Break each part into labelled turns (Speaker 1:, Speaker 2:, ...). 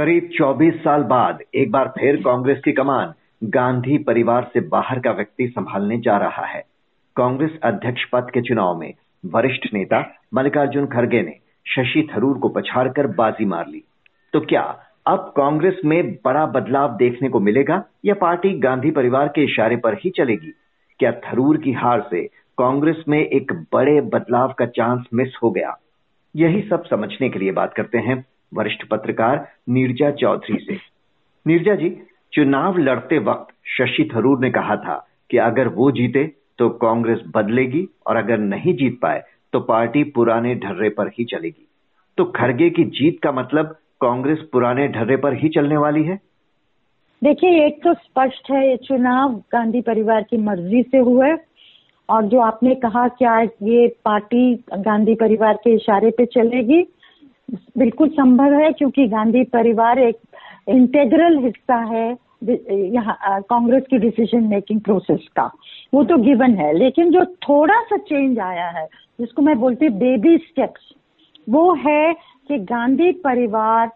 Speaker 1: करीब 24 साल बाद एक बार फिर कांग्रेस की कमान गांधी परिवार से बाहर का व्यक्ति संभालने जा रहा है। कांग्रेस अध्यक्ष पद के चुनाव में वरिष्ठ नेता मल्लिकार्जुन खड़गे ने शशि थरूर को पछाड़कर बाजी मार ली। तो क्या अब कांग्रेस में बड़ा बदलाव देखने को मिलेगा या पार्टी गांधी परिवार के इशारे पर ही चलेगी? क्या थरूर की हार से कांग्रेस में एक बड़े बदलाव का चांस मिस हो गया? यही सब समझने के लिए बात करते हैं वरिष्ठ पत्रकार नीरजा चौधरी से। नीरजा जी, चुनाव लड़ते वक्त शशि थरूर ने कहा था कि अगर वो जीते तो कांग्रेस बदलेगी और अगर नहीं जीत पाए तो पार्टी पुराने ढर्रे पर ही चलेगी। तो खड़गे की जीत का मतलब कांग्रेस पुराने ढर्रे पर ही चलने वाली है?
Speaker 2: देखिए, एक तो स्पष्ट है, ये चुनाव गांधी परिवार की मर्ज़ी से हुआ है। और जो आपने कहा क्या ये पार्टी गांधी परिवार के इशारे पे चलेगी बिल्कुल संभव है, क्योंकि गांधी परिवार एक इंटेग्रल हिस्सा है यहाँ कांग्रेस की डिसीज़न मेकिंग प्रोसेस का। वो तो गिवन है, लेकिन जो थोड़ा सा चेंज आया है, जिसको मैं बोलती हूँ बेबी स्टेप्स वो है कि गांधी परिवार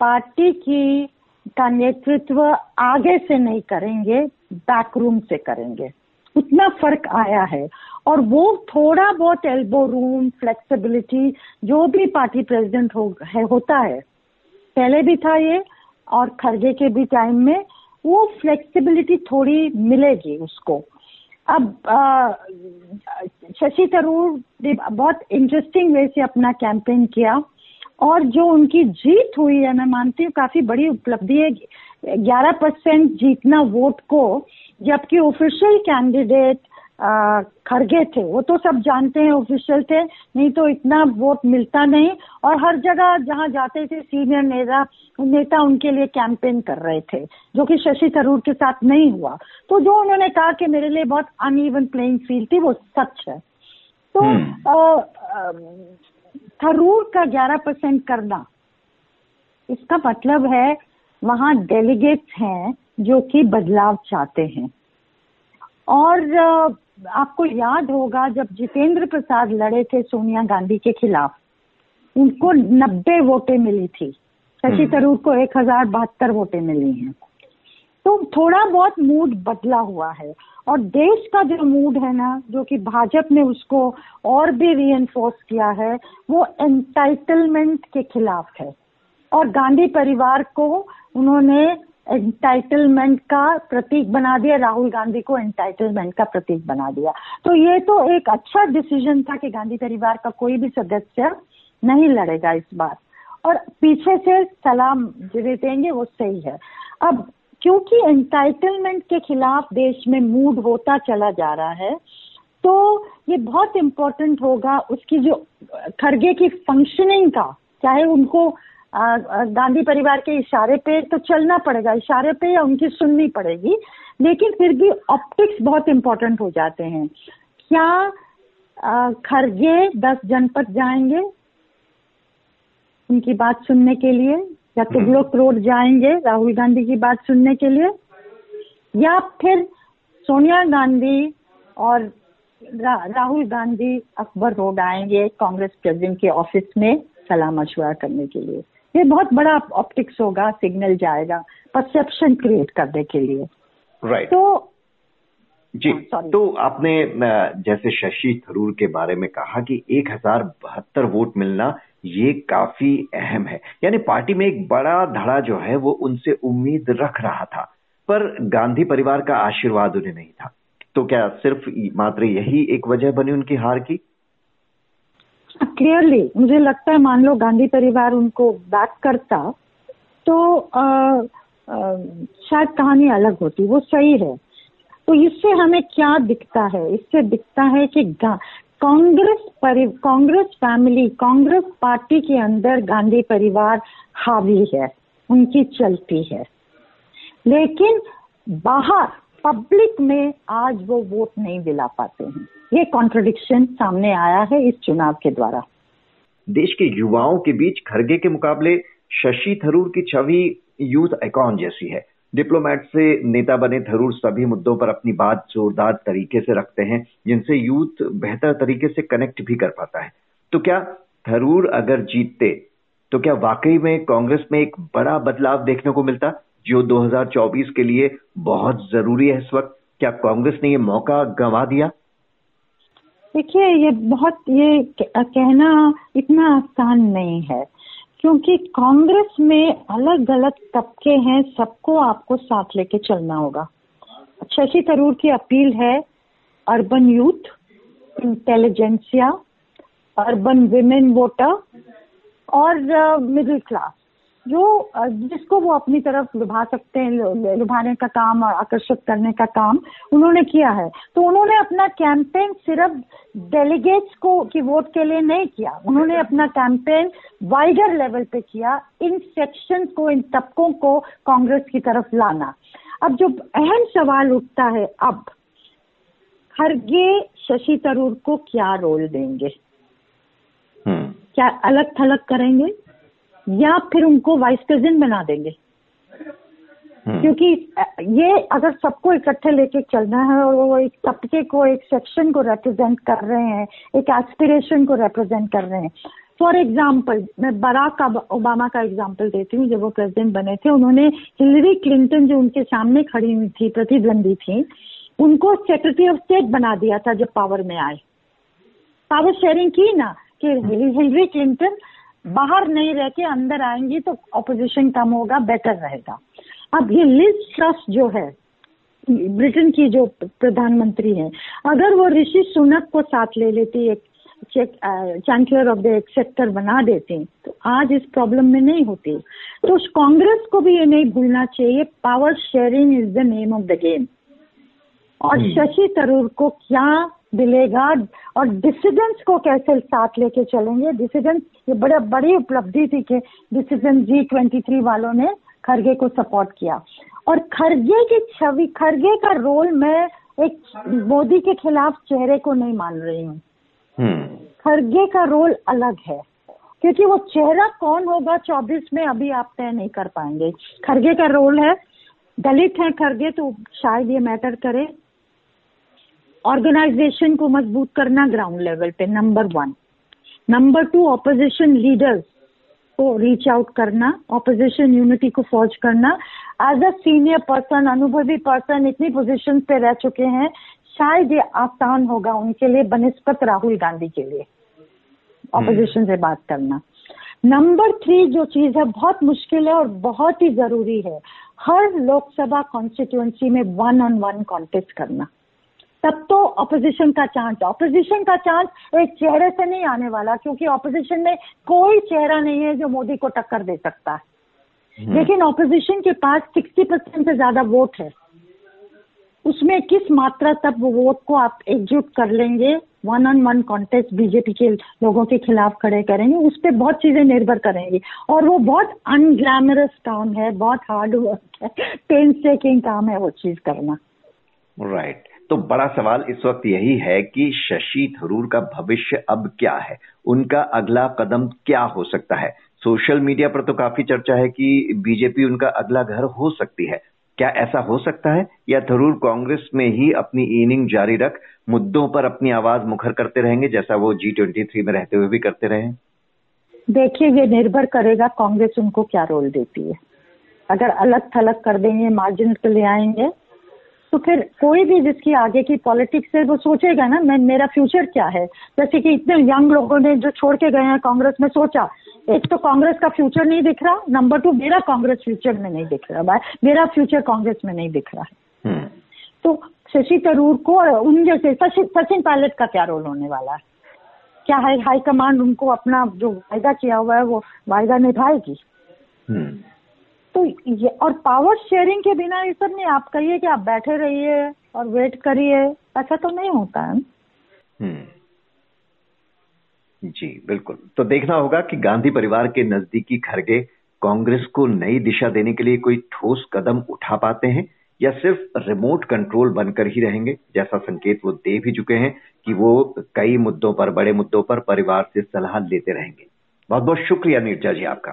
Speaker 2: पार्टी की, का नेतृत्व आगे से नहीं करेंगे बैकरूम से करेंगे। उतना फ़र्क आया है। और वो थोड़ा बहुत एल्बो रूम फ्लेक्सिबिलिटी जो भी पार्टी प्रेसिडेंट हो, है, होता है, पहले भी था ये, और खरगे के भी टाइम में, वो फ्लेक्सिबिलिटी थोड़ी मिलेगी उसको। अब शशि थरूर ने बहुत इंटरेस्टिंग वे से अपना कैंपेन किया, और जो उनकी जीत हुई है, मैं मानती हूँ, काफ़ी बड़ी उपलब्धि है, ग्यारह परसेंट जीतना वोट को, जबकि ऑफिशियल कैंडिडेट खड़गे थे। वो तो सब जानते हैं ऑफिशियल थे। नहीं तो इतना वोट मिलता नहीं। और हर जगह जहाँ जाते थे सीनियर नेता नेता उनके लिए कैंपेन कर रहे थे जो कि शशि थरूर के साथ नहीं हुआ। तो जो उन्होंने कहा कि मेरे लिए बहुत अनइवन प्लेइंग फ़ील्ड थी वो सच है। तो हम्म। थरूर का ग्यारह परसेंट करना इसका मतलब है वहाँ डेलीगेट्स हैं जो कि बदलाव चाहते हैं। और आपको याद होगा जब जितेंद्र प्रसाद लड़े थे सोनिया गांधी के खिलाफ उनको नब्बे वोटें मिली थी। शशि हम्म। थरूर को एक हज़ार बहत्तर वोटें मिली हैं। तो थोड़ा बहुत मूड बदला हुआ है और देश का जो मूड है ना जो कि भाजपा ने उसको और भी री किया है वो एंटाइटलमेंट के खिलाफ है। और गांधी परिवार को उन्होंने एंटाइटलमेंट का प्रतीक बना दिया, राहुल गांधी को एंटाइटलमेंट का प्रतीक बना दिया। तो ये तो एक अच्छा डिसीज़न था कि गांधी परिवार का कोई भी सदस्य नहीं लड़ेगा इस बार। और पीछे से सलाम देंगे, वो सही है। अब क्योंकि एंटाइटलमेंट के खिलाफ देश में मूड होता चला जा रहा है तो ये बहुत इम्पोर्टेंट होगा। उसकी जो खरगे की फंक्शनिंग का, चाहे उनको गांधी परिवार के इशारे पे तो चलना पड़ेगा इशारे पे या उनकी सुननी पड़ेगी लेकिन फिर भी ऑप्टिक्स बहुत इम्पोर्टेंट हो जाते हैं। क्या खरगे दस जनपद जाएँगे उनकी बात सुनने के लिए? या तुगलोक हम्म। रोड जाएँगे राहुल गांधी की बात सुनने के लिए? या फिर सोनिया गांधी और रा, राहुल गांधी अकबर रोड आएँगे कांग्रेस प्रेसिडेंट के ऑफ़िस में सलाह मशवरा करने के लिए? ये बहुत बड़ा ऑप्टिक्स होगा सिग्नल जाएगा परसेप्शन क्रिएट करने के लिए।
Speaker 1: Right right. तो जी हाँ, तो आपने जैसे शशि थरूर के बारे में कहा कि एक हज़ार बहत्तर वोट मिलना ये काफ़ी अहम है। यानी पार्टी में एक बड़ा धड़ा जो है वो उनसे उम्मीद रख रहा था पर गांधी परिवार का आशीर्वाद उन्हें नहीं था। तो क्या सिर्फ़ मात्र यही एक वजह बनी उनकी हार की?
Speaker 2: क्लियरली मुझे लगता है मान लो गांधी परिवार उनको बैक करता तो आ, आ, शायद कहानी अलग होती वो सही है। तो इससे हमें क्या दिखता है? इससे दिखता है कि कांग्रेस कांग्रेस फैमिली कांग्रेस पार्टी के अंदर गांधी परिवार हावी है उनकी चलती है। लेकिन बाहर पब्लिक में आज वो वोट नहीं दिला पाते हैं। ये कॉन्ट्रडिक्शन सामने आया है इस चुनाव के द्वारा।
Speaker 1: देश के युवाओं के बीच खरगे के मुकाबले शशि थरूर की छवि यूथ आइकॉन जैसी है। डिप्लोमेट से नेता बने थरूर सभी मुद्दों पर अपनी बात जोरदार तरीके से रखते हैं, जिनसे यूथ बेहतर तरीके से कनेक्ट भी कर पाता है। तो क्या थरूर अगर जीतते तो क्या वाकई में कांग्रेस में एक बड़ा बदलाव देखने को मिलता, जो 2024 के लिए बहुत ज़रूरी है इस वक्त? क्या कांग्रेस ने ये मौका गंवा दिया?
Speaker 2: देखिए, ये बहुत, ये कहना इतना आसान नहीं है, क्योंकि कांग्रेस में अलग अलग तबके हैं, सबको आपको साथ लेके चलना होगा। शशि थरूर की अपील है, urban youth, intelligentsia, urban women voter और, मिडिल क्लास। जो जिसको वो अपनी तरफ़ लुभा सकते हैं लुभाने का काम और आकर्षित करने का काम उन्होंने किया है। तो उन्होंने अपना कैंपेन सिर्फ़ डेलीगेट्स को की वोट के लिए नहीं किया। उन्होंने अपना कैंपेन वाइडर लेवल पे किया इन सेक्शन को इन तबकों को कांग्रेस की तरफ़ लाना। अब जो अहम सवाल उठता है अब खरगे शशि थरूर को क्या रोल देंगे? हम्म। क्या अलग थलग करेंगे? या फिर उनको वाइस प्रेसिडेंट बना देंगे। हम्म। क्योंकि ये अगर सबको इकट्ठे लेके चलना है और वो एक तबके को एक सेक्शन को रिप्रेजेंट कर रहे हैं एक एस्पिरेशन को रिप्रेजेंट कर रहे हैं। फॉर एग्ज़ाम्पल मैं बराक ओबामा का एग्ज़ाम्पल देती हूँ जब वो प्रेसिडेंट बने थे उन्होंने हिलरी क्लिंटन जो उनके सामने खड़ी हुई थी प्रतिद्वंदी थी उनको सेक्रेटरी ऑफ़ स्टेट बना दिया था जब पावर में आए। पावर शेयरिंग की ना कि हिलरी क्लिंटन बाहर नहीं रह के अंदर आएँगी तो ऑपोजिशन कम होगा बेटर रहेगा। अब ये लिज ट्रस्ट जो है ब्रिटेन की जो प्रधानमंत्री है अगर वो ऋषि सुनक को साथ ले लेती एक चांसलर ऑफ़ द एक्सेक्टर बना देते तो आज इस प्रॉब्लम में नहीं होती। तो कांग्रेस को भी ये नहीं भूलना चाहिए power sharing is the name of the game और हम्म। शशि थरूर को क्या मिलेगा और डिसिडेंट्स को कैसे साथ लेके चलेंगे? डिसिडेंट ये बड़ा बड़ी उपलब्धि थी कि डिसिडेंट जी ट्वेंटी थ्री वालों ने खरगे को सपोर्ट किया। और खरगे की छवि खरगे का रोल मैं एक मोदी के खिलाफ चेहरे को नहीं मान रही हूँ। हम्म। खरगे का रोल अलग है क्योंकि वो चेहरा कौन होगा चौबीस में अभी आप तय नहीं कर पाएँगे। खरगे का रोल है दलित है खरगे तो शायद ये मैटर करे। ऑर्गेनाइजेशन को मज़बूत करना ग्राउंड लेवल पे number one number two opposition leaders को रीच आउट करना ऑपोजिशन यूनिटी को फॉर्ज करना. एज अ सीनियर पर्सन अनुभवी पर्सन इतनी पोजीशन पे रह चुके हैं शायद ये आसान होगा उनके लिए बनस्पत राहुल गांधी के लिए ऑपोजिशन हम्म। से बात करना. नंबर थ्री जो चीज़ है बहुत मुश्किल है और बहुत ही ज़रूरी है हर लोकसभा कॉन्स्टिट्युएंसी में वन ऑन वन कॉन्टेस्ट करना. तब तो ऑपोजिशन का चांस ऑपोजिशन का चांस एक चेहरे से नहीं आने वाला क्योंकि ऑपोजिशन में कोई चेहरा नहीं है जो मोदी को टक्कर दे सकता है। हम्म। लेकिन ऑपोजिशन के पास 60 परसेंट से ज़्यादा वोट है। उसमें किस मात्रा तक वो वोट को आप एकजुट कर लेंगे? One on one contest BJP के लोगों के खिलाफ खड़े करेंगे उस पर बहुत चीज़ें निर्भर करेंगी। और वो बहुत अनग्लैमरस काम है बहुत हार्ड वर्क है पेन सेकिंग काम है वो चीज़ करना।
Speaker 1: Right right. तो बड़ा सवाल इस वक्त यही है कि शशि थरूर का भविष्य अब क्या है? उनका अगला कदम क्या हो सकता है? सोशल मीडिया पर तो काफ़ी चर्चा है कि बीजेपी उनका अगला घर हो सकती है। क्या ऐसा हो सकता है? या थरूर कांग्रेस में ही अपनी इनिंग जारी रख, मुद्दों पर अपनी आवाज़ मुखर करते रहेंगे, जैसा वो जी ट्वेंटी थ्री में रहते हुए भी करते रहे
Speaker 2: देखिए, ये निर्भर करेगा कांग्रेस उनको क्या रोल देती है। अगर अलग थलग कर देंगे मार्जिन पे ले आएँगे तो फिर कोई भी जिसकी आगे की पॉलिटिक्स है वो सोचेगा ना मैं मेरा फ्यूचर क्या है जैसे कि इतने यंग लोगों ने जो छोड़ के गए हैं कांग्रेस में सोचा एक तो कांग्रेस का फ्यूचर नहीं दिख रहा नंबर टू मेरा कांग्रेस फ्यूचर में नहीं दिख रहा मेरा फ्यूचर कांग्रेस में नहीं दिख रहा है हम्म। तो शशि थरूर को उन जैसे सचिन पायलट का क्या रोल होने वाला है क्या है हाईकमांड उनको अपना जो वायदा किया हुआ है वो वायदा निभाएगी हम्म। तो ये, और पावर शेयरिंग के बिना ये सब नहीं, आप कहिए कि आप बैठे रहिए और वेट करिए, ऐसा तो नहीं होता है। हम्म।
Speaker 1: जी, बिल्कुल। तो देखना होगा कि गांधी परिवार के नजदीकी खरगे कांग्रेस को नई दिशा देने के लिए कोई ठोस कदम उठा पाते हैं या सिर्फ़ रिमोट कंट्रोल बनकर ही रहेंगे? जैसा संकेत वो दे भी चुके हैं कि वो कई मुद्दों पर, बड़े मुद्दों पर परिवार से सलाह लेते रहेंगे। बहुत बहुत शुक्रिया नीरजा जी आपका।